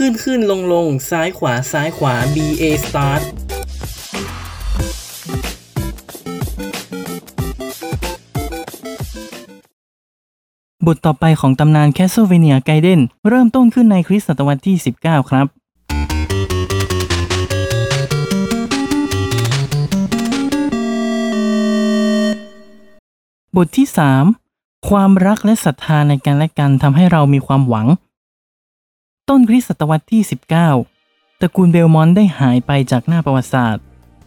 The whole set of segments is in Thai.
ขึ้นขึ้นลงลงซ้ายขวาซ้ายขวา B A start บทต่อไปของตำนาน Castlevania Gaiden เริ่มต้นขึ้นในคริสตศตวรรษที่ 19 ครับบทที่ 3 ความรักและศรัทธาในกันและกันทำให้เรามีความหวัง ต้นคริสต์ศตวรรษที่ 19 ตระกูลเบลมอนต์ได้หายไปจากหน้าประวัติศาสตร์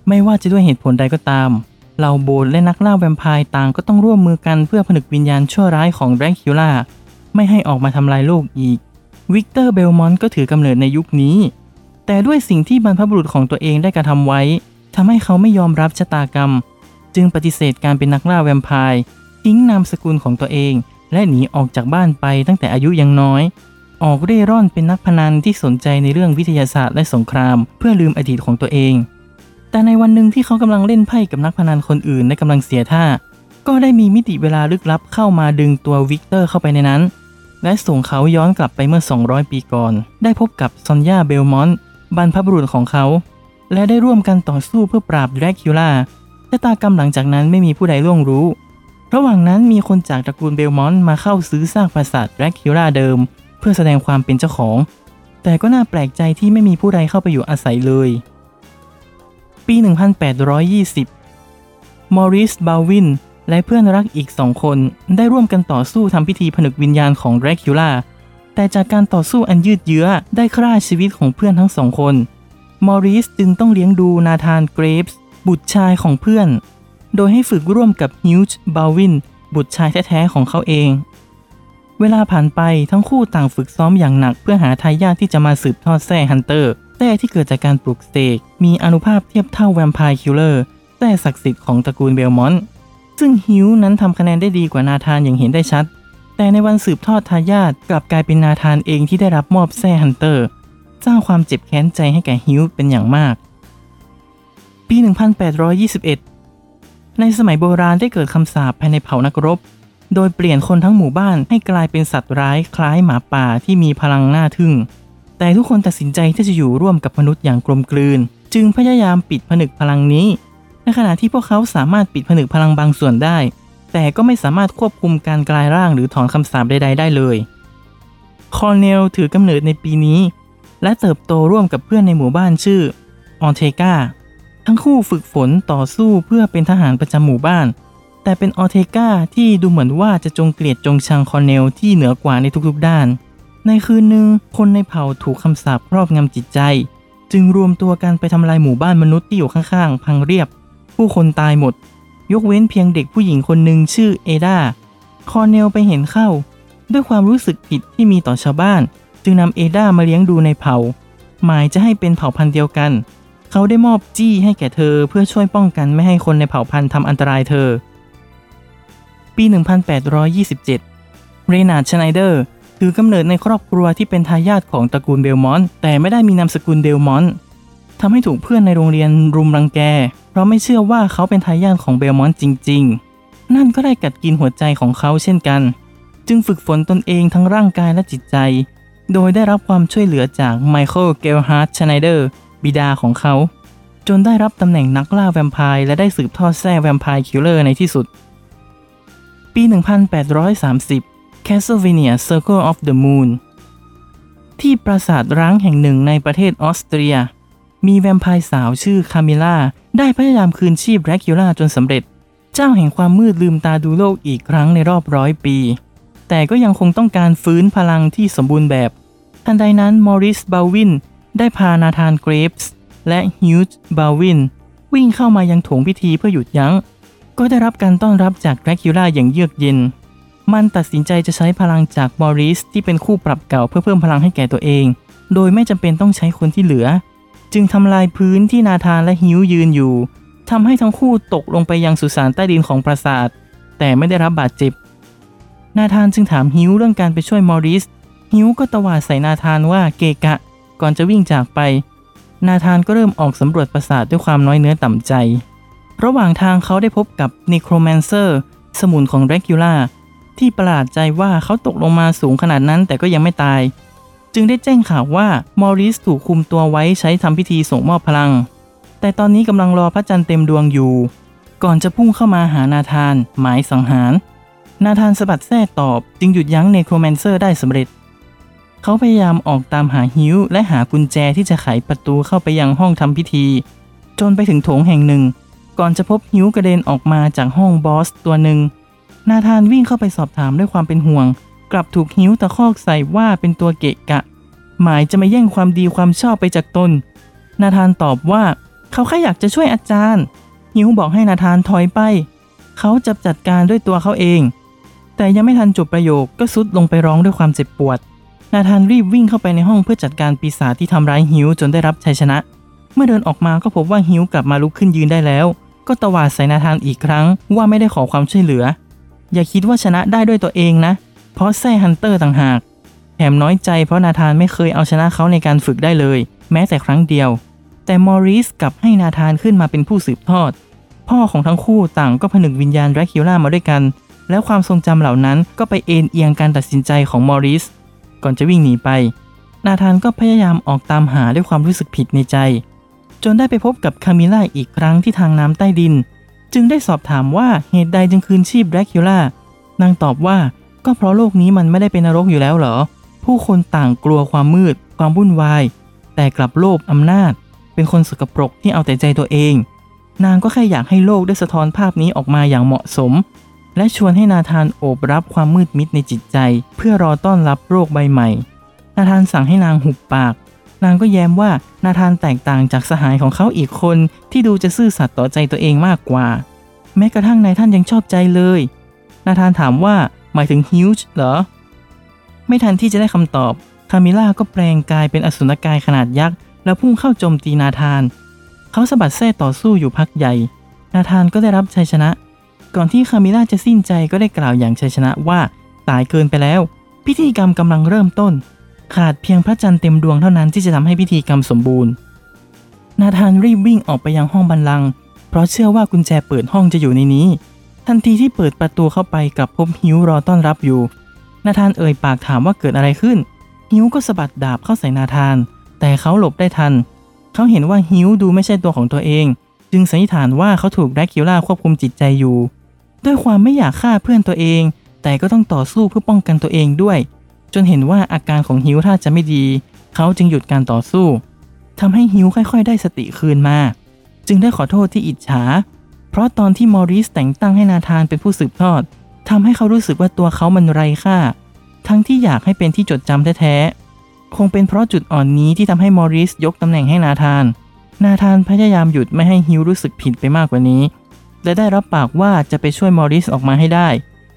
ไม่ว่าจะด้วยเหตุผลใดก็ตามเหล่าโบสถ์และนักล่าแวมไพร์ต่างก็ต้องร่วมมือกันเพื่อผนึกวิญญาณชั่วร้ายของแดรคิวล่าไม่ให้ออกมาทำลายโลกอีก วิกเตอร์เบลมอนต์ก็ถือกำเนิดในยุคนี้ แต่ด้วยสิ่งที่บรรพบุรุษของตัวเองได้กระทำไว้ทำให้เขาไม่ยอมรับชะตากรรม จึงปฏิเสธการเป็นนักล่าแวมไพร์ทิ้งนามสกุลของตัวเอง และหนีออกจากบ้านไปตั้งแต่อายุยังน้อย ออกเร่ร่อนเป็นนักพนันที่สนใจในเรื่องวิทยาศาสตร์และสงคราม เพื่อลืมอดีตของตัวเอง แต่ในวันหนึ่งที่เขากำลังเล่นไพ่กับนักพนันคนอื่นและกำลังเสียท่า ก็ได้มีมิติเวลาลึกลับเข้ามาดึงตัววิกเตอร์เข้าไปในนั้น และส่งเขาย้อนกลับไปเมื่อ 200 ปีก่อน ได้พบกับซอนยาเบลมอนต์บรรพบุรุษของเขา และได้ร่วมกันต่อสู้เพื่อปราบแดรคิวล่าชะตากรรมหลังจากนั้นไม่มีผู้ใดล่วงรู้ ระหว่างนั้นมีคนจากตระกูลเบลมอนต์มาเข้าซื้อซากปราสาทแดรคิล่าเดิม พื่อแสดงความเป็นเจ้าของ แต่ก็น่าแปลกใจที่ไม่มีผู้ใดเข้าไปอยู่อาศัยเลย ปี 1820 มอริส บาวิน และเพื่อนรักอีกสองคนได้ร่วมกันต่อสู้ทำพิธีผนึกวิญญาณของแดรคิล่า แต่จากการต่อสู้อันยืดเยื้อได้ฆ่าชีวิตของเพื่อนทั้งสองคน มอริสจึงต้องเลี้ยงดูนาธานเกรฟส์บุตรชายของเพื่อน โดยให้ฝึกร่วมกับฮิวจ์ บาวินบุตรชายแท้ๆของเขาเอง เวลาผ่านไปทั้งคู่ต่างฝึกซ้อมอย่างหนัก เพื่อหาทายาทที่จะมาสืบทอดแส้ Hunter แส้ที่เกิดจากการปลุกเสกมีอานุภาพเทียบเท่า Vampire Killer แส้ศักดิ์สิทธิ์ของตระกูลเบลมอนต์ซึ่งฮิวจ์นั้นทำคะแนนได้ดีกว่านาธานอย่างเห็นได้ชัด แต่ในวันสืบทอดทายาทกลับกลายเป็นนาธานเองที่ได้รับมอบแส้ Hunter สร้างความเจ็บแค้นใจให้แก่ฮิวเป็นอย่างมาก ปี 1821 ในสมัยโบราณได้เกิดคำสาปภายในเผ่านักรบ โดยเปลี่ยนคนทั้งหมู่บ้านให้กลายเป็นสัตว์ร้ายคล้ายหมาป่าที่มีพลังน่าทึ่ง แต่ทุกคนตัดสินใจที่จะอยู่ร่วมกับมนุษย์อย่างกลมกลืน จึงพยายามปิดผนึกพลังนี้ ในขณะที่พวกเขาสามารถปิดผนึกพลังบางส่วนได้ แต่ก็ไม่สามารถควบคุมการกลายร่างหรือถอนคำสาปใด ๆ ได้เลยคอร์เนลถือกำเนิดในปีนี้ และเติบโตร่วมกับเพื่อนในหมู่บ้านชื่อออเทกาทั้งคู่ฝึกฝนต่อสู้เพื่อเป็นทหารประจำหมู่บ้าน แต่เป็นออเทกาที่ดูเหมือนว่าจะจงเกลียดจงชังคอร์เนลที่เหนือกว่าในทุกๆด้าน ในคืนหนึ่งคนในเผ่าถูกคำสาปครอบงำจิตใจ จึงรวมตัวกันไปทำลายหมู่บ้านมนุษย์ที่อยู่ข้างๆ พังเรียบ ผู้คนตายหมด ยกเว้นเพียงเด็กผู้หญิงคนหนึ่งชื่อเอดาคอร์เนลไปเห็นเข้า ด้วยความรู้สึกผิดที่มีต่อชาวบ้าน จึงนำเอดามาเลี้ยงดูในเผ่า หมายจะให้เป็นเผ่าพันธุ์เดียวกัน เขาได้มอบจี้ให้แก่เธอเพื่อช่วยป้องกันไม่ให้คนในเผ่าพันธุ์ทำอันตรายเธอ ปี 1827 เรนาร์ดชไนเดอร์ ถือกำเนิดในครอบครัวที่เป็นทายาทของตระกูลเบลมอนต์แต่ไม่ได้มีนามสกุลเบลมอนต์ทำให้ถูกเพื่อนในโรงเรียนรุมรังแก เพราะไม่เชื่อว่าเขาเป็นทายาทของเบลมอนต์จริง ๆ นั่นก็ได้กัดกินหัวใจของเขาเช่นกัน จึงฝึกฝนตนเองทั้งร่างกายและจิตใจ โดยได้รับความช่วยเหลือจากไมเคิลเกลฮาร์ดชไนเดอร์บิดาของเขา จนได้รับตำแหน่งนักล่าแวมไพร์และได้สืบทอดแส้ Vampire Killer ในที่สุด ปี 1830 Castlevania Circle of the Moon ที่ปราสาทร้างแห่งหนึ่งในประเทศออสเตรีย มีแวมไพร์สาวชื่อคามิล่า ได้พยายามคืนชีพแดรคิวล่าจนสำเร็จ เจ้าแห่งความมืดลืมตาดูโลกอีกครั้งในรอบร้อยปี แต่ก็ยังคงต้องการฟื้นพลังที่สมบูรณ์แบบ ทันใดนั้นมอริสบาวินได้พานาธานเกรฟส์และฮิวจ์บาวินวิ่งเข้ามายังโถงพิธีเพื่อหยุดยัง้ง ก็ได้รับการต้อนรับจากแดรคิวล่าอย่างเยือกเย็น มันตัดสินใจจะใช้พลังจากมอริสที่เป็นคู่ปรับเก่าเพื่อเพิ่มพลังให้แก่ตัวเอง โดยไม่จำเป็นต้องใช้คนที่เหลือ จึงทำลายพื้นที่นาธานและฮิวยืนอยู่ทำให้ทั้งคู่ตกลงไปยังสุสานใต้ดินของปราสาท แต่ไม่ได้รับบาดเจ็บ นาธานจึงถามฮิวเรื่องการไปช่วยมอริส ฮิวก็ตวาดใส่นาธานว่าเกะกะ ก่อนจะวิ่งจากไป นาธานก็เริ่มออกสำรวจปราสาทด้วยความน้อยเนื้อต่ำใจ ระหว่างทางเขาได้พบกับนิโครแมนเซอร์สมุนของแดรคิวล่าที่ประหลาดใจว่าเขาตกลงมาสูงขนาดนั้นแต่ก็ยังไม่ตาย จึงได้แจ้งข่าวว่ามอริสถูกคุมตัวไว้ใช้ทำพิธีส่งมอบพลัง แต่ตอนนี้กำลังรอพระจันทร์เต็มดวงอยู่ ก่อนจะพุ่งเข้ามาหานาธาน หมายสังหาร นาธานสะบัดแท้ตอบจึงหยุดยั้งเนโครแมนเซอร์ได้สำเร็จ เขาพยายามออกตามหาฮิวและหากุญแจที่จะไขประตูเข้าไปยังห้องทำพิธี จนไปถึงโถงแห่งหนึ่ง ก่อนจะพบฮิวกระเด็นออกมาจากห้องบอสตัวหนึ่ง นาธานวิ่งเข้าไปสอบถามด้วยความเป็นห่วง กลับถูกฮิวตะคอกใส่ว่าเป็นตัวเกะกะ หมายจะมาแย่งความดีความชอบไปจากตน นาธานตอบว่า เขาแค่อยากจะช่วยอาจารย์ฮิวบอกให้นาธานถอยไป เขาจะจัดการด้วยตัวเขาเอง แต่ยังไม่ทันจบประโยคก็ซุดลงไปร้องด้วยความเจ็บปวด นาธานรีบวิ่งเข้าไปในห้องเพื่อจัดการปีศาจที่ทำร้ายฮิวจนได้รับชัยชนะ เมื่อเดินออกมาก็พบว่าฮิวจ์กลับมาลุกขึ้นยืนได้แล้ว ก็ตวาดใส่นาธานอีกครั้งว่าไม่ได้ขอความช่วยเหลือ อย่าคิดว่าชนะได้ด้วยตัวเองนะ เพราะแส้ Hunter ต่างหาก แถมน้อยใจเพราะนาธานไม่เคยเอาชนะเขาในการฝึกได้เลย แม้แต่ครั้งเดียว แต่มอริสกลับให้นาธานขึ้นมาเป็นผู้สืบทอด พ่อของทั้งคู่ต่างก็ผนึกวิญญาณแดรคิวล่ามาด้วยกัน แล้วความทรงจำเหล่านั้นก็ไปเอ็นเอียงการตัดสินใจของมอริสก่อนจะวิ่งหนีไป นาธานก็พยายามออกตามหาด้วยความรู้สึกผิดในใจ จนได้ไปพบกับคามิล่าอีกครั้งที่ทางน้ำใต้ดิน จึงได้สอบถามว่าเหตุใดจึงคืนชีพแดรคิล่านางตอบว่าก็เพราะโลกนี้มันไม่ได้เป็นนรกอยู่แล้วเหรอ ผู้คนต่างกลัวความมืด ความวุ่นวาย แต่กลับโลภอำนาจ เป็นคนสกปรกที่เอาแต่ใจตัวเอง นางก็แค่อยากให้โลกได้สะท้อนภาพนี้ออกมาอย่างเหมาะสม และชวนให้นาธานโอบรับความมืดมิดในจิตใจ เพื่อรอต้อนรับโรคใบใหม่ นาธานสั่งให้นางหุบปาก นางก็แย้มว่านาธานแตกต่างจากสหายของเขาอีกคนที่ดูจะซื่อสัตย์ต่อใจตัวเองมากกว่า แม้กระทั่งนายท่านยังชอบใจเลย นาธานถามว่าหมายถึงฮิวจ์เหรอ ไม่ทันที่จะได้คำตอบ คามิล่าก็แปลงกายเป็นอสุรกายขนาดยักษ์ แล้วพุ่งเข้าโจมตีนาธาน เขาสะบัดแส้ต่อสู้อยู่พักใหญ่ นาธานก็ได้รับชัยชนะ ก่อนที่คามิล่าจะสิ้นใจก็ได้กล่าวอย่างชัยชนะว่า ตายเกินไปแล้ว พิธีกรรมกำลังเริ่มต้น ขาดเพียงพระจันทร์เต็มดวงเท่านั้นที่จะทำให้พิธีกรรมสมบูรณ์ นาธานรีบวิ่งออกไปยังห้องบรรลังก์เพราะเชื่อว่ากุญแจเปิดห้องจะอยู่ในนี้ ทันทีที่เปิดประตูเข้าไปกับพบฮิวรอต้อนรับอยู่ นาธานเอ่ยปากถามว่าเกิดอะไรขึ้น ฮิวก็สะบัดดาบเข้าใส่นาธาน แต่เขาหลบได้ทัน เขาเห็นว่าฮิวดูไม่ใช่ตัวของตัวเอง จึงสันนิษฐานว่าเขาถูกแดรคิล่าควบคุมจิตใจอยู่ ด้วยความไม่อยากฆ่าเพื่อนตัวเอง แต่ก็ต้องต่อสู้เพื่อป้องกันตัวเองด้วย จนเห็นว่าอาการของฮิวท่าจะไม่ดี เขาจึงหยุดการต่อสู้ทำให้ฮิวค่อยๆ ได้สติคืนมา จึงได้ขอโทษที่อิจฉา เพราะตอนที่มอริสแต่งตั้งให้นาธานเป็นผู้สืบทอดทำให้เขารู้สึกว่าตัวเขามันไร้ค่า ทั้งที่อยากให้เป็นที่จดจำแท้ๆคงเป็นเพราะจุดอ่อนนี้ที่ทำให้มอริสยกตำแหน่งให้นาธาน นาธานพยายามหยุดไม่ให้ฮิวรู้สึกผิดไปมากกว่านี้และได้รับปากว่าจะไปช่วยมอริสออกมาให้ได้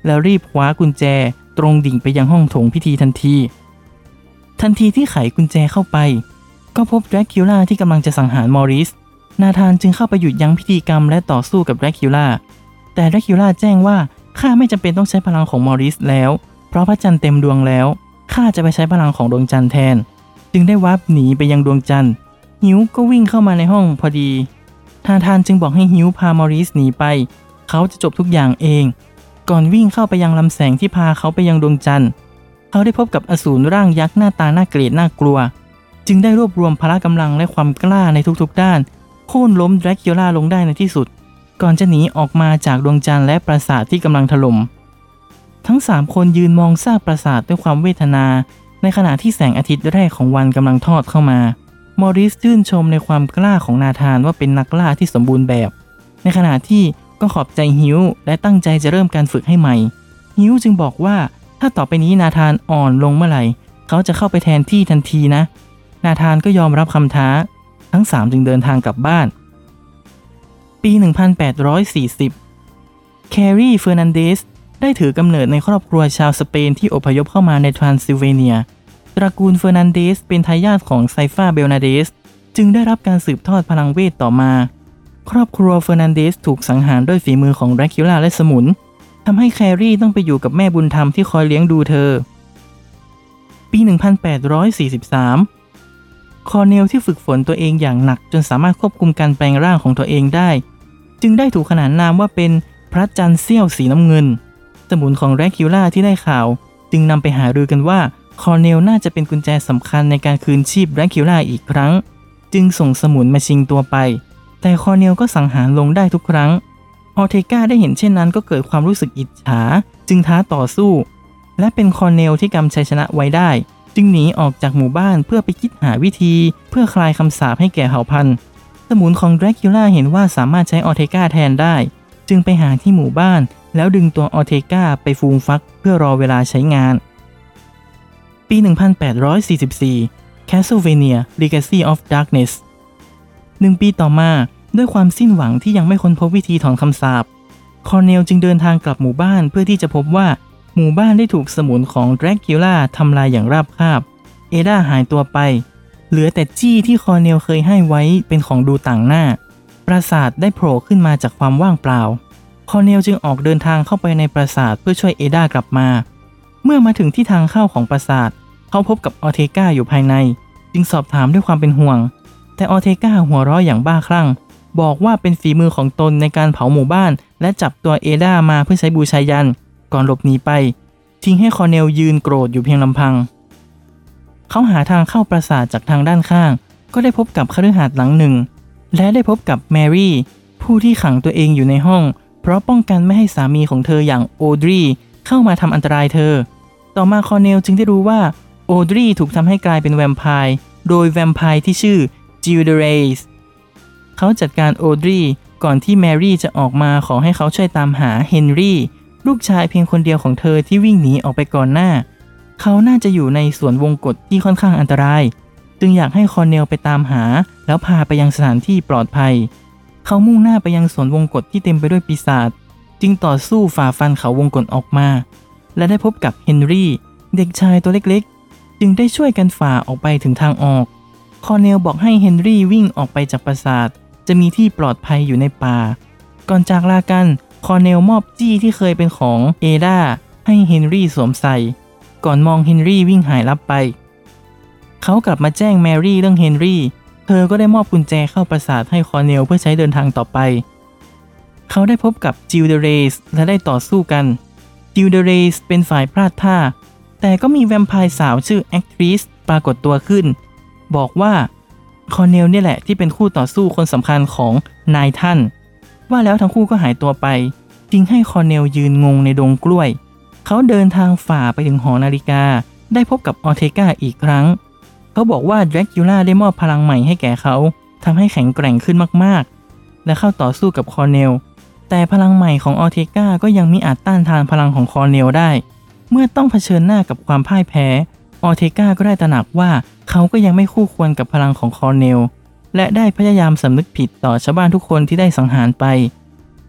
แล้วรีบคว้ากุญแจ ตรงดิ่งไปยังห้องโถงพิธีทันที ทันทีที่ไขกุญแจเข้าไป ก็พบแดรคิวล่าที่กำลังจะสังหารมอริส นาธานจึงเข้าไปหยุดยั้งพิธีกรรมและต่อสู้กับแดรคิวล่า แต่แดรคิวล่าแจ้งว่าข้าไม่จำเป็นต้องใช้พลังของมอริสแล้ว เพราะพระจันทร์เต็มดวงแล้ว ข้าจะไปใช้พลังของดวงจันทร์แทน จึงได้วับหนีไปยังดวงจันทร์ ฮิวก็วิ่งเข้ามาในห้องพอดี ทาทานจึงบอกให้ฮิวพามอริสหนีไป เขาจะจบทุกอย่างเอง ก่อนวิ่งเข้าไปยังลำแสงที่พาเขาไปยังดวงจันทร์ เขาได้พบกับอสูรร่างยักษ์หน้าตาน่าเกลียดน่ากลัว จึงได้รวบรวมพละกำลังและความกล้าในทุกๆ ด้าน โค่นล้มแดรคิล่าลงได้ในที่สุด ก่อนจะหนีออกมาจากดวงจันทร์และปราสาทที่กำลังถล่ม ทั้งสามคนยืนมองซากปราสาทด้วยความเวทนา ในขณะที่แสงอาทิตย์แรกของวันกำลังทอดเข้ามา มอริสชื่นชมในความกล้าของนาธานว่าเป็นนักล่าที่สมบูรณ์แบบ ในขณะที่ ก็ขอบใจฮิวและตั้งใจจะเริ่มการฝึกให้ใหม่ ฮิวจึงบอกว่าถ้าต่อไปนี้นาธานอ่อนลงเมื่อไหร่ เขาจะเข้าไปแทนที่ทันทีนะ นาธานก็ยอมรับคำท้า ทั้งสามจึงเดินทางกลับบ้าน ปี 1840 แครี่เฟอร์นันเดสได้ถือกำเนิดในครอบครัวชาวสเปนที่อพยพเข้ามาในทรานซิลเวเนีย ตระกูลเฟอร์นันเดสเป็นทายาทของไซฟาเบลนาเดส จึงได้รับการสืบทอดพลังเวทต่อมา ครอบครัวเฟอร์นันเดสถูกสังหารด้วยฝีมือของแดรคิวล่าและสมุนทำให้แครี่ต้องไปอยู่กับแม่บุญธรรมที่คอยเลี้ยงดูเธอ ปี 1843 คอร์เนลที่ฝึกฝนตัวเองอย่างหนักจนสามารถควบคุมการแปลงร่างของตัวเองได้ จึงได้ถูกขนานนามว่าเป็นพระจันทร์เสี้ยวสีน้ำเงิน สมุนของแดรคิวล่าที่ได้ข่าว จึงนำไปหารือกันว่าคอร์เนลน่าจะเป็นกุญแจสำคัญในการคืนชีพแดรคิวล่าอีกครั้ง จึงส่งสมุนมาชิงตัวไป แต่คอร์เนลก็สังหารลงได้ทุกครั้ง ออเทกาได้เห็นเช่นนั้นก็เกิดความรู้สึกอิจฉา จึงท้าต่อสู้ และเป็นคอร์เนลที่กำชัยชนะไว้ได้ จึงหนีออกจากหมู่บ้านเพื่อไปคิดหาวิธี เพื่อคลายคำสาปให้แก่เผ่าพันธุ์ สมุนของแดรคิวล่าเห็นว่าสามารถใช้ออเทกาแทนได้ จึงไปหาที่หมู่บ้าน แล้วดึงตัวออเทกาไปฟูมฟักเพื่อรอเวลาใช้งาน ปี 1844 Castlevania Legacy of Darkness หนึ่งปีต่อมาด้วยความสิ้นหวังที่ยังไม่ค้นพบวิธีถอนคำสาปคอร์เนลจึงเดินทางกลับหมู่บ้านเพื่อที่จะพบว่าหมู่บ้านได้ถูกสมุนของแดรคิล่าทำลายอย่างราบคาบ เอดาหายตัวไป เหลือแต่จี้ที่คอร์เนลเคยให้ไว้เป็นของดูต่างหน้า ปราสาทได้โผล่ขึ้นมาจากความว่างเปล่า คอร์เนลจึงออกเดินทางเข้าไปในปราสาทเพื่อช่วยเอดากลับมา เมื่อมาถึงที่ทางเข้าของปราสาท เขาพบกับออเทกาอยู่ภายใน จึงสอบถามด้วยความเป็นห่วง แต่ออเทกาหัวเราะอย่างบ้าคลั่ง บอกว่าเป็นฝีมือของตนในการเผาหมู่บ้าน และจับตัวเอดามาเพื่อใช้บูชายัญ ก่อนหลบหนีไป ทิ้งให้คอเนลยืนโกรธอยู่เพียงลำพัง เขาหาทางเข้าปราสาทจากทางด้านข้าง ก็ได้พบกับคฤหาสน์หลังหนึ่ง และได้พบกับแมรี่ผู้ที่ขังตัวเองอยู่ในห้อง เพราะป้องกันไม่ให้สามีของเธออย่างโอดรีเข้ามาทำอันตรายเธอ ต่อมาคอเนลจึงได้รู้ว่าโอดรีถูกทำให้กลายเป็นแวมไพร์ โดยแวมไพร์ที่ชื่อ จิลเดเรสเขาจัดการโอดรีก่อนที่แมรี่จะออกมาขอให้เขาช่วยตามหาเฮนรี่ลูกชายเพียงคนเดียวของเธอที่วิ่งหนีออกไปก่อนหน้า เขาน่าจะอยู่ในสวนวงกตที่ค่อนข้างอันตราย จึงอยากให้คอร์เนลไปตามหา แล้วพาไปยังสถานที่ปลอดภัย เขามุ่งหน้าไปยังสวนวงกตที่เต็มไปด้วยปีศาจจึงต่อสู้ฝ่าฟันเขาวงกตออกมา และได้พบกับเฮนรี่เด็กชายตัวเล็กๆ จึงได้ช่วยกันฝ่าออกไปถึงทางออก คอเนลบอกให้เฮนรี่วิ่งออกไปจากปราสาท จะมีที่ปลอดภัยอยู่ในป่า ก่อนจากลากัน คอเนลมอบจี้ที่เคยเป็นของเอดาให้เฮนรี่สวมใส่ ก่อนมองเฮนรี่วิ่งหายลับไป เขากลับมาแจ้งแมรี่เรื่องเฮนรี่เธอก็ได้มอบกุญแจเข้าปราสาทให้คอเนลเพื่อใช้เดินทางต่อไป เขาได้พบกับจิลเดเรสและได้ต่อสู้กัน จิลเดเรสเป็นฝ่ายพลาดท่า แต่ก็มีแวมไพร์สาวชื่อแอคทริสปรากฏตัวขึ้น บอกว่าคอร์เนลเนี่ยแหละที่เป็นคู่ต่อสู้คนสำคัญของนายท่าน ว่าแล้วทั้งคู่ก็หายตัวไปทิ้งให้คอร์เนลยืนงงในดงกล้วย เขาเดินทางฝ่าไปถึงหอนาฬิกา ได้พบกับออเทกาอีกครั้ง เขาบอกว่าแดรกิล่าได้มอบพลังใหม่ให้แก่เขาทำให้แข็งแกร่งขึ้นมากๆ และเข้าต่อสู้กับคอร์เนลแต่พลังใหม่ของออเทกาก็ยังมิอาจต้านทานพลังของคอร์เนลได้ เมื่อต้องเผชิญหน้ากับความพ่ายแพ้ออเทกาก็ได้ตระหนักว่า เขาก็ยังไม่คู่ควรกับพลังของคอร์เนล และได้พยายามสำนึกผิดต่อชาวบ้านทุกคนที่ได้สังหารไป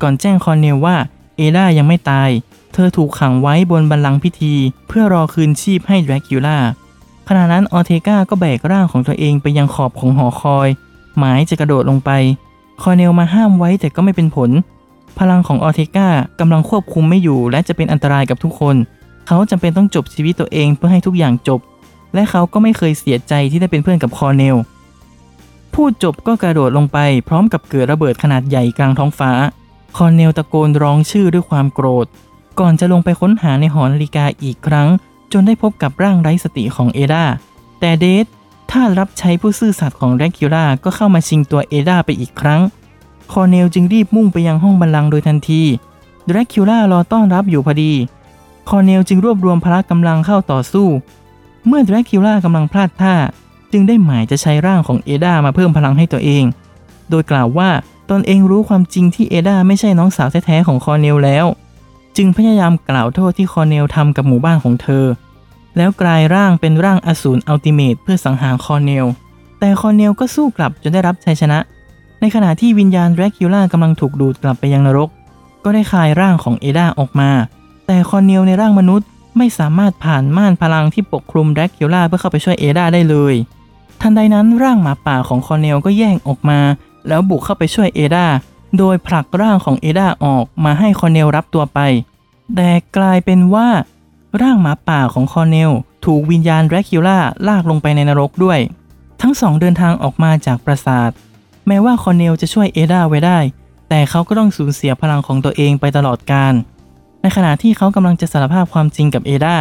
ก่อนแจ้งคอร์เนลว่าเอดายังไม่ตาย เธอถูกขังไว้บนบัลลังก์พิธี เพื่อรอคืนชีพให้แดรกิล่าขณะนั้นออเทกาก็แบกร่างของตัวเองไปยังขอบของหอคอย หมายจะกระโดดลงไป คอร์เนลมาห้ามไว้แต่ก็ไม่เป็นผล พลังของออเทกากำลังควบคุมไม่อยู่ และจะเป็นอันตรายกับทุกคน เขาจำเป็นต้องจบชีวิตตัวเองเพื่อให้ทุกอย่างจบ และเขาก็ไม่เคยเสียใจที่ได้เป็นเพื่อนกับคอเนล พูดจบก็กระโดดลงไปพร้อมกับเกิดระเบิดขนาดใหญ่กลางท้องฟ้า คอเนลตะโกนร้องชื่อด้วยความโกรธ ก่อนจะลงไปค้นหาในหอนาฬิกาอีกครั้ง จนได้พบกับร่างไร้สติของเอดาแต่เดธข้ารับใช้ผู้ซื่อสัตย์ของแดรกิล่าก็เข้ามาชิงตัวเอดาไปอีกครั้ง คอเนลจึงรีบมุ่งไปยังห้องบัลลังก์โดยทันทีแดรกิล่ารอต้อนรับอยู่พอดี คอเนลจึงรวบรวมพละกำลังเข้าต่อสู้ เมื่อแดรกิล่ากำลังพลาดท่า จึงได้หมายจะใช้ร่างของเอดามาเพิ่มพลังให้ตัวเอง โดยกล่าวว่าตนเองรู้ความจริงที่เอดาไม่ใช่น้องสาวแท้ๆของคอเนลแล้ว จึงพยายามกล่าวโทษที่คอเนลทำกับหมู่บ้านของเธอ แล้วกลายร่างเป็นร่างอสูร ultimate เพื่อสังหารคอเนล แต่คอเนลก็สู้กลับจนได้รับชัยชนะ ในขณะที่วิญญาณแดรกิล่ากำลังถูกดูดกลับไปยังนรก ก็ได้คายร่างของเอดาออกมา แต่คอเนลในร่างมนุษย์ ไม่สามารถผ่านม่านพลังที่ปกคลุมแดรกิล่าเพื่อเข้าไปช่วยเอดาได้เลย ทันใดนั้นร่างหมาป่าของคอร์เนลก็แย่งออกมา แล้วบุกเข้าไปช่วยเอดาโดยผลักร่างของเอดาออกมาให้คอร์เนลรับตัวไป แต่กลายเป็นว่า ร่างหมาป่าของคอร์เนลถูกวิญญาณแดรกิล่าลากลงไปในนรกด้วย ทั้งสองเดินทางออกมาจากปราสาท แม้ว่าคอร์เนลจะช่วยเอดาไว้ได้ แต่เขาก็ต้องสูญเสียพลังของตัวเองไปตลอดกาล ในขณะที่เขากำลังจะสารภาพความจริงกับเอดา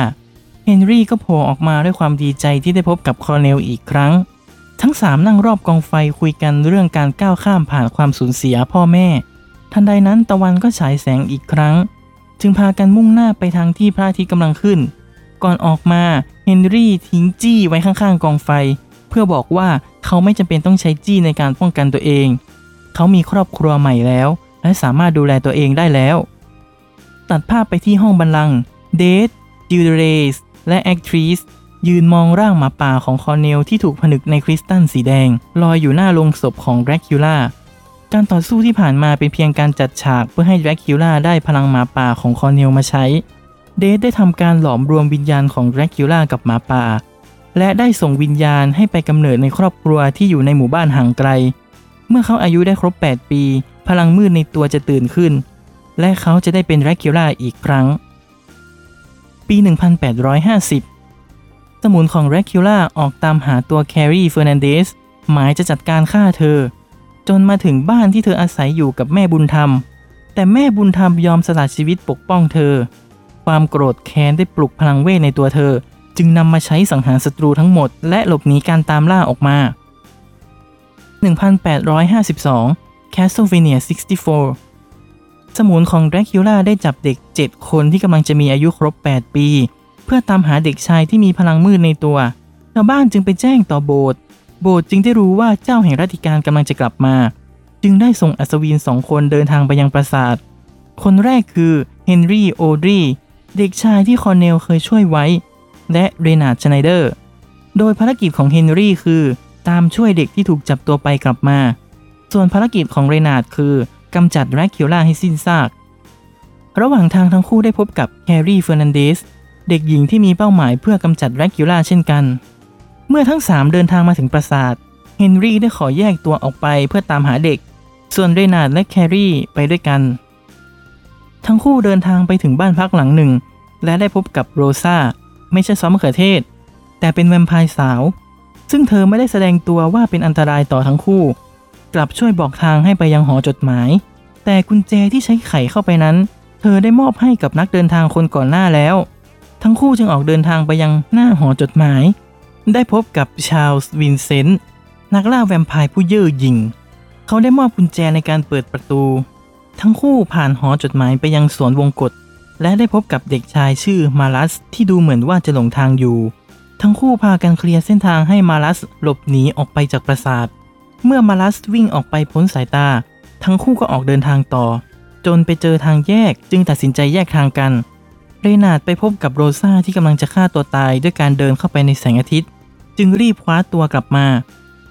เฮนรี่ก็โผล่ออกมาด้วยความดีใจที่ได้พบกับคอร์เนลอีกครั้ง ทั้งสามนั่งรอบกองไฟคุยกันเรื่องการก้าวข้ามผ่านความสูญเสียพ่อแม่ ทันใดนั้นตะวันก็ฉายแสงอีกครั้ง จึงพากันมุ่งหน้าไปทางที่พระอาทิตย์กำลังขึ้น ก่อนออกมาเฮนรี่ทิ้งจี้ไว้ข้างๆกองไฟ เพื่อบอกว่าเขาไม่จำเป็นต้องใช้จี้ในการป้องกันตัวเอง เขามีครอบครัวใหม่แล้ว และสามารถดูแลตัวเองได้แล้ว ตัดภาพไปที่ห้องบัลลังก์เดธ จิลเดเรสและแอคทริสยืนมองร่างหมาป่าของคอเนลที่ถูกผนึกในคริสตัลสีแดง ลอยอยู่หน้าโลงศพของแดรคิล่าการต่อสู้ที่ผ่านมาเป็นเพียงการจัดฉากเพื่อให้แดรคิล่าได้พลังหมาป่าของคอเนลมาใช้ เดทได้ทำการหลอมรวมวิญญาณของแดรคิล่ากับหมาป่า และได้ส่งวิญญาณให้ไปกำเนิดในครอบครัวที่อยู่ในหมู่บ้านห่างไกล เมื่อเขาอายุได้ครบ 8 ปี พลังมืดในตัวจะตื่นขึ้น และเขาจะได้เป็นแดรคิล่าอีกครั้ง ปี 1850 สมุนของแดรคิล่าออกตามหาตัวแครีเฟอร์นันเดสหมายจะจัดการฆ่าเธอ จนมาถึงบ้านที่เธออาศัยอยู่กับแม่บุญธรรม แต่แม่บุญธรรมยอมสละชีวิตปกป้องเธอ ความโกรธแค้นได้ปลุกพลังเวทในตัวเธอ จึงนำมาใช้สังหารศัตรูทั้งหมด และหลบหนีการตามล่าออกมา 1852 Castlevania 64 สมุนของแดรคิล่าได้จับเด็ก 7 คนที่กำลังจะมีอายุครบ 8 ปี เพื่อตามหาเด็กชายที่มีพลังมืดในตัว ชาวบ้านจึงไปแจ้งต่อโบสถ์ โบสถ์จึงได้รู้ว่าเจ้าแห่งรัตติกาลกำลังจะกลับมา จึงได้ส่งอัศวินสองคนเดินทางไปยังปราสาท คนแรกคือเฮนรี่โอดรีเด็กชายที่คอร์เนลเคยช่วยไว้ และเรนาร์ดชไนเดอร์ โดยภารกิจของเฮนรี่คือ ตามช่วยเด็กที่ถูกจับตัวไปกลับมา ส่วนภารกิจของเรนาร์ดคือ กำจัดแดรคิวล่าให้สิ้นซาก ระหว่างทางทั้งคู่ได้พบกับแฮร์รี่เฟอร์นันเดสเด็กหญิงที่มีเป้าหมายเพื่อกำจัดแดรคิวล่าเช่นกัน เมื่อทั้งสามเดินทางมาถึงปราสาทเฮนรี่ได้ขอแยกตัวออกไปเพื่อตามหาเด็ก ส่วนเรนาร์ดและแครี่ไปด้วยกัน ทั้งคู่เดินทางไปถึงบ้านพักหลังหนึ่ง และได้พบกับโรซาไม่ใช่ซอสมะเขือเทศ แต่เป็นแวมไพร์สาว ซึ่งเธอไม่ได้แสดงตัวว่าเป็นอันตรายต่อทั้งคู่ กลับช่วยบอกทางให้ไปยังหอจดหมาย แต่กุญแจที่ใช้ไขเข้าไปนั้น เธอได้มอบให้กับนักเดินทางคนก่อนหน้าแล้ว ทั้งคู่จึงออกเดินทางไปยังหน้าหอจดหมาย ได้พบกับชาลส์วินเซนต์นักล่าแวมไพร์ผู้เย่อหยิ่ง เขาได้มอบกุญแจในการเปิดประตู ทั้งคู่ผ่านหอจดหมายไปยังสวนวงกตและได้พบกับเด็กชายชื่อมาลัสที่ดูเหมือนว่าจะหลงทางอยู่ ทั้งคู่พากันเคลียร์เส้นทางให้มาลัสหลบหนีออกไปจากปราสาท เมื่อมาลัสวิ่งออกไปพ้นสายตา ทั้งคู่ก็ออกเดินทางต่อ จนไปเจอทางแยกจึงตัดสินใจแยกทางกันเรนาดไปพบกับโรซาที่กำลังจะฆ่าตัวตายด้วยการเดินเข้าไปในแสงอาทิตย์ จึงรีบคว้าตัวกลับมา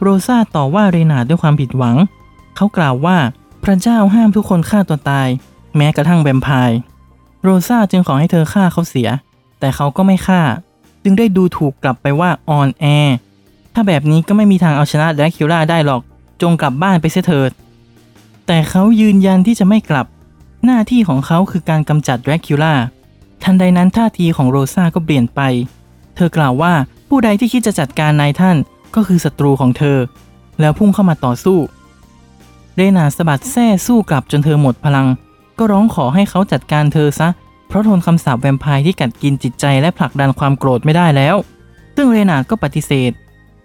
โรซาต่อว่าเรนาดด้วยความผิดหวัง เขากล่าวว่าพระเจ้าห้ามทุกคนฆ่าตัวตาย แม้กระทั่งแวมไพร์โรซาจึงขอให้เธอฆ่าเขาเสีย แต่เขาก็ไม่ฆ่า จึงได้ดูถูกกลับไปว่าอ่อนแอ ถ้าแบบนี้ก็ไม่มีทางเอาชนะแดรคิล่าได้หรอก จงกลับบ้านไปเสียเถิด แต่เขายืนยันที่จะไม่กลับ หน้าที่ของเขาคือการกำจัดแดรคิล่า ทันใดนั้นท่าทีของโรซาก็เปลี่ยนไป เธอกล่าวว่าผู้ใดที่คิดจะจัดการนายท่านก็คือศัตรูของเธอ แล้วพุ่งเข้ามาต่อสู้ เรนาสะบัดแส้สู้กลับจนเธอหมดพลัง ก็ร้องขอให้เขาจัดการเธอซะ เพราะทนคำสาปแวมไพร์ที่กัดกินจิตใจและผลักดันความโกรธไม่ได้แล้ว ซึ่งเรนาดก็ปฏิเสธ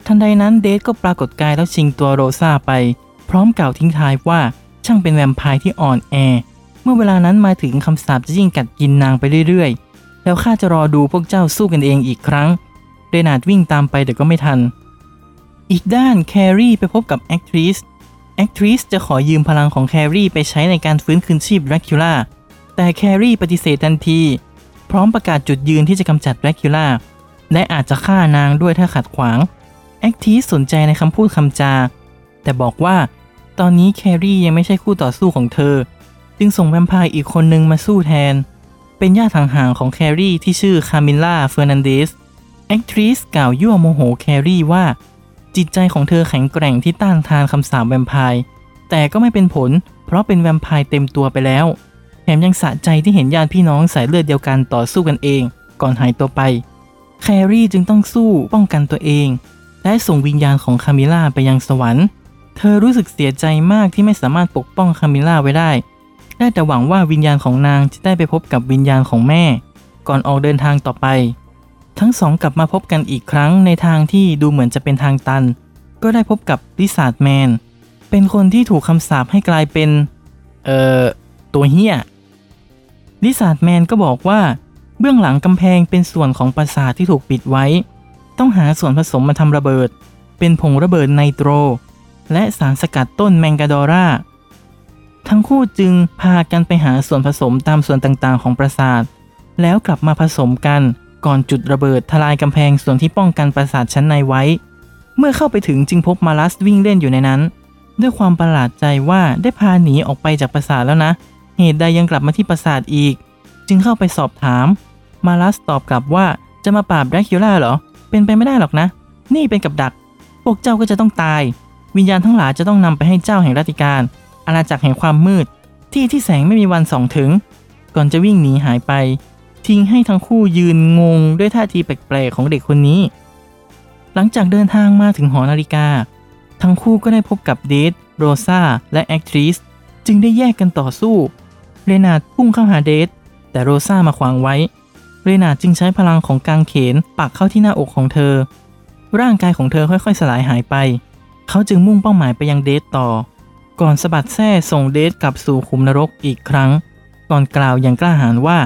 ทันใดนั้น Death ก็ปรากฏกายแล้วชิงตัวโรซาไป พร้อมกล่าวทิ้งท้ายว่าช่างเป็นแวมไพร์ที่อ่อนแอ เมื่อเวลานั้นมาถึงคำสาปจะยิ่งกัดกินนางไปเรื่อยๆ แล้วข้าจะรอดูพวกเจ้าสู้กันเองอีกครั้ง เรนาดวิ่งตามไปแต่ก็ไม่ทัน อีกด้านแครี่ไปพบกับแอคทริสแอคทริสจะขอยืมพลังของแครี่ไปใช้ในการฟื้นคืนชีพแดรคิวล่าแต่แครี่ปฏิเสธทันที พร้อมประกาศจุดยืนที่จะกำจัดแดรคิวล่าและอาจจะฆ่านางด้วยถ้าขัดขวาง แอคทริสสนใจในคำพูดคำจา แต่บอกว่า ตอนนี้แครี่ยังไม่ใช่คู่ต่อสู้ของเธอ จึงส่งแวมไพร์อีกคนนึงมาสู้แทน เป็นญาติห่างๆของแครี่ที่ชื่อคามิลล่าเฟอร์นันเดสแอคทริสกล่าวยั่วโมโหแครี่ว่า จิตใจของเธอแข็งแกร่งที่ต้านทานคำสาปแวมไพร์แต่ก็ไม่เป็นผล เพราะเป็นแวมไพร์เต็มตัวไปแล้ว แถมยังสะใจที่เห็นญาติพี่น้องสายเลือดเดียวกันต่อสู้กันเอง ก่อนหายตัวไป แครี่จึงต้องสู้ป้องกันตัวเอง และส่งวิญญาณของคามิล่าไปยังสวรรค์ เธอรู้สึกเสียใจมากที่ไม่สามารถปกป้องคามิล่าไว้ได้ ได้แต่หวังว่าวิญญาณของนางจะได้ไปพบกับวิญญาณของแม่ ก่อนออกเดินทางต่อไป ทั้งสองกลับมาพบกันอีกครั้งในทางที่ดูเหมือนจะเป็นทางตัน ก็ได้พบกับ Lizard Man เป็นคนที่ถูกคำสาปให้กลายเป็น เอ่อ ตัวเฮีย Lizard Man ก็บอกว่า เบื้องหลังกำแพงเป็นส่วนของปราสาทที่ถูกปิดไว้ ต้องหาส่วนผสมมาทำระเบิด เป็นผงระเบิด nitro และสารสกัดต้น mandragora ทั้งคู่จึงพากันไปหาส่วนผสมตามส่วนต่างๆ ของปราสาท แล้วกลับมาผสมกันก่อนจุดระเบิดทลายกำแพงส่วนที่ป้องกันปราสาทชั้นในไว้ เมื่อเข้าไปถึงจึงพบมาลัสวิ่งเล่นอยู่ในนั้น ด้วยความประหลาดใจว่าได้พาหนีออกไปจากปราสาทแล้วนะ เหตุใดยังกลับมาที่ปราสาทอีก จึงเข้าไปสอบถาม มาลัสตอบกลับว่าจะมาปราบแดรคิล่าเหรอ เป็นไปไม่ได้หรอกนะ นี่เป็นกับดัก พวกเจ้าก็จะต้องตาย วิญญาณทั้งหลายจะต้องนำไปให้เจ้าแห่งราติการ อาณาจักรแห่งความมืด ที่ที่แสงไม่มีวันส่องถึง ก่อนจะวิ่งหนีหายไป ทิ้งให้ทั้งคู่ยืนงงด้วยท่าทีแปลกๆของเด็กคนนี้ หลังจากเดินทางมาถึงหอนาฬิกา ทั้งคู่ก็ได้พบกับเดทโรซาและแอคทริสจึงได้แยกกันต่อสู้ เรนาดพุ่งเข้าหาเดทแต่โรซามาขวางไว้ เรนาจึงใช้พลังของกางเขนปักเข้าที่หน้าอกของเธอ ร่างกายของเธอค่อยๆ สลายหายไป เขาจึงมุ่งเป้าหมายไปยังเดทต่อ ก่อนสะบัดแส้ส่ง Death กลับสู่ขุมนรกอีกครั้ง ก่อนกล่าวอย่างกล้าหาญว่า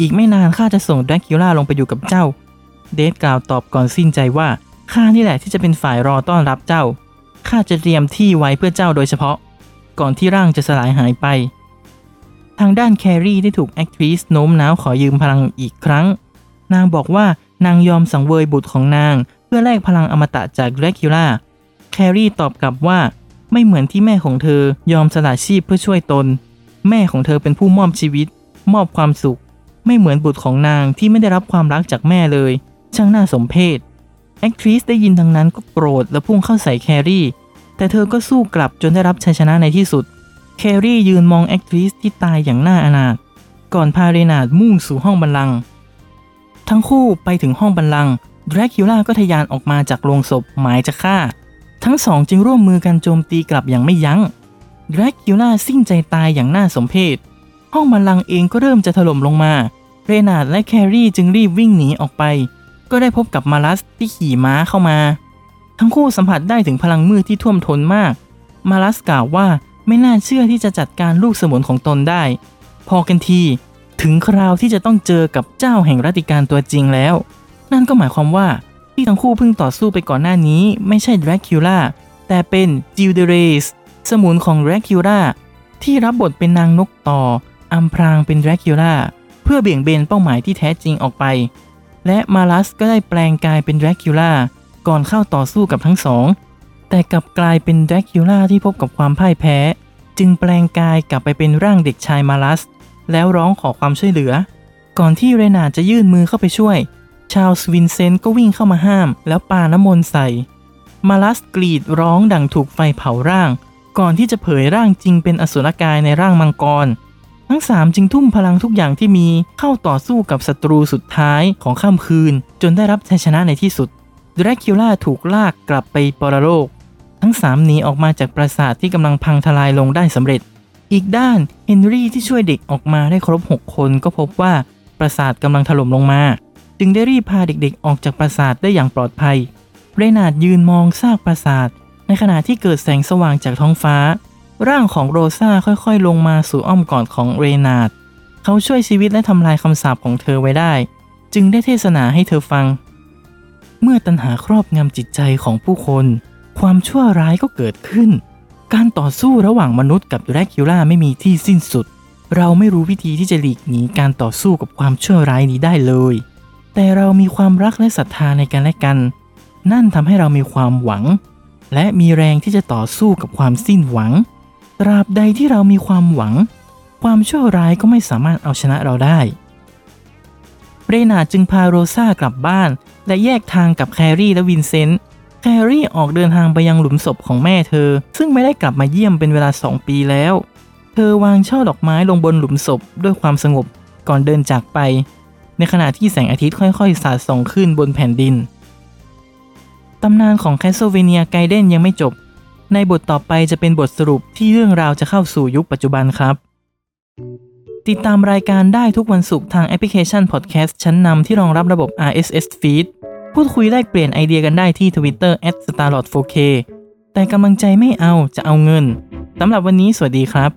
อีกไม่นานข้าจะส่งแดรคิวล่าลงไปอยู่กับเจ้า Death กล่าวตอบก่อนสิ้นใจว่าข้านี่แหละที่จะเป็นฝ่ายรอต้อนรับเจ้าข้าจะเตรียมที่ไว้เพื่อเจ้าโดยเฉพาะ ก่อนที่ร่างจะสลายหายไป ทางด้านแครี่ได้ถูกแอคทริสโน้มน้าวขอยืมพลังอีกครั้ง นางบอกว่านางยอมสังเวยบุตรของนาง เพื่อแลกพลังอมตะจากแดรคิวล่าแครี่ตอบกลับว่าไม่เหมือนที่แม่ของเธอยอมสละชีพเพื่อช่วยตน แม่ของเธอเป็นผู้มอบชีวิต มอบความสุข ไม่เหมือนบุตรของนางที่ไม่ได้รับความรักจากแม่เลย ช่างน่าสมเพชแอคทริสได้ยินดังนั้นก็โกรธและพุ่งเข้าใส่แครี่ แต่เธอก็สู้กลับจนได้รับชัยชนะในที่สุด แครี่ยืนมองแอคทริสที่ตายอย่างน่าอนาถก่อนพาเรนาดมุ่งสู่ห้องบัลลังก์ทั้งคู่ไปถึงห้องบัลลังก์ดรคิวล่าก็ทะยานออกมาจากโรงศพหมายจะฆ่า ทั้งสองจึงร่วมมือกันโจมตีกลับอย่างไม่ยัง้งดรคิวล่าสิ้นใจตายอย่างน่าสมเพชห้องบัลลังก์เองก็เริ่มจะถล่มลงมา เรนาดและแครี่จึงรีบวิ่งหนีออกไป ก็ได้พบกับมาลัสที่ขี่ม้าเข้ามา ทั้งคู่สัมผัสได้ถึงพลังมืดที่ท่วมท้นมาก มาลัสกล่าวว่า ไม่น่าเชื่อที่จะจัดการลูกสมุนของตนได้ พอกันทีถึงคราวที่จะต้องเจอกับเจ้าแห่งรัตติกาลตัวจริงแล้ว นั่นก็หมายความว่าที่ทั้งคู่เพิ่งต่อสู้ไปก่อนหน้านี้ ไม่ใช่แดรคิวล่าแต่เป็นจิลเดเรสสมุนของแดรคิวล่าที่รับบทเป็นนางนกต่ออำพรางเป็นแดรคิวล่าเพื่อเบี่ยงเบนเป้าหมายที่แท้จริงออกไป และมาลัสก็ได้แปลงกายเป็นแดรคิวล่าก่อนเข้าต่อสู้กับทั้งสอง แต่กลับกลายเป็นแดรคิวล่าที่พบกับความพ่ายแพ้ จึงแปลงกายกลับไปเป็นร่างเด็กชายมาลัส แล้วร้องขอความช่วยเหลือ ก่อนที่เรนาดจะยื่นมือเข้าไปช่วย ชาลส์วินเซนต์ก็วิ่งเข้ามาห้าม แล้วปาน้ำมนต์ใส่ มาลัสกรีดร้องดั่งถูกไฟเผาร่าง ก่อนที่จะเผยร่างจริงเป็นอสุรกายในร่างมังกร ทั้งสามจึงทุ่มพลังทุกอย่างที่มีเข้าต่อสู้กับศัตรูสุดท้ายของค่ำคืน จนได้รับชัยชนะในที่สุดแดรคิวล่าถูกลากกลับไปปรโลก ทั้งสามหนีออกมาจากปราสาทที่กำลังพังทลายลงได้สำเร็จ อีกด้านเฮนรี่ที่ช่วยเด็กออกมาได้ครบ 6 คนก็พบว่าปราสาทกำลังถล่มลงมา จึงได้รีบพาเด็กๆ ออกจากปราสาทได้อย่างปลอดภัยเรนาร์ดยืนมองซากปราสาท ในขณะที่เกิดแสงสว่างจากท้องฟ้า ร่างของโรซาค่อยๆ ลงมาสู่อ้อมกอดของเรนาดเขาช่วยชีวิตและทำลายคำสาปของเธอไว้ได้ จึงได้เทศนาให้เธอฟัง เมื่อตัณหาครอบงำจิตใจของผู้คน ความชั่วร้ายก็เกิดขึ้น การต่อสู้ระหว่างมนุษย์กับแดรคิล่าไม่มีที่สิ้นสุด เราไม่รู้วิธีที่จะหลีกหนีการต่อสู้กับความชั่วร้ายนี้ได้เลย แต่เรามีความรักและศรัทธาในกันและกัน นั่นทำให้เรามีความหวัง และมีแรงที่จะต่อสู้กับความสิ้นหวัง ตราบใดที่เรามีความหวัง ความชั่วร้ายก็ไม่สามารถเอาชนะเราได้เรนาดจึงพาโรซากลับบ้าน และแยกทางกับแครี่และวินเซนต์ แครี่ออกเดินทางไปยังหลุมศพของแม่เธอ ซึ่งไม่ได้กลับมาเยี่ยมเป็นเวลา 2 ปีแล้ว เธอวางช่อดอกไม้ลงบนหลุมศพด้วยความสงบก่อนเดินจากไป ในขณะที่แสงอาทิตย์ค่อยๆ สาดส่องขึ้นบนแผ่นดิน ตำนานของ Castlevania Gaiden ยังไม่จบ ในบทต่อไปจะเป็นบทสรุปที่เรื่องราวจะเข้าสู่ยุคปัจจุบันครับ ติดตามรายการได้ทุกวันศุกร์ทางแอปพลิเคชันพอดแคสต์ชั้นนำที่รองรับระบบ RSS feed พูดคุยแลกเปลี่ยนไอเดียกันได้ที่ Twitter @starlord4k แต่กำลังใจไม่เอาจะเอาเงินสำหรับวันนี้สวัสดีครับ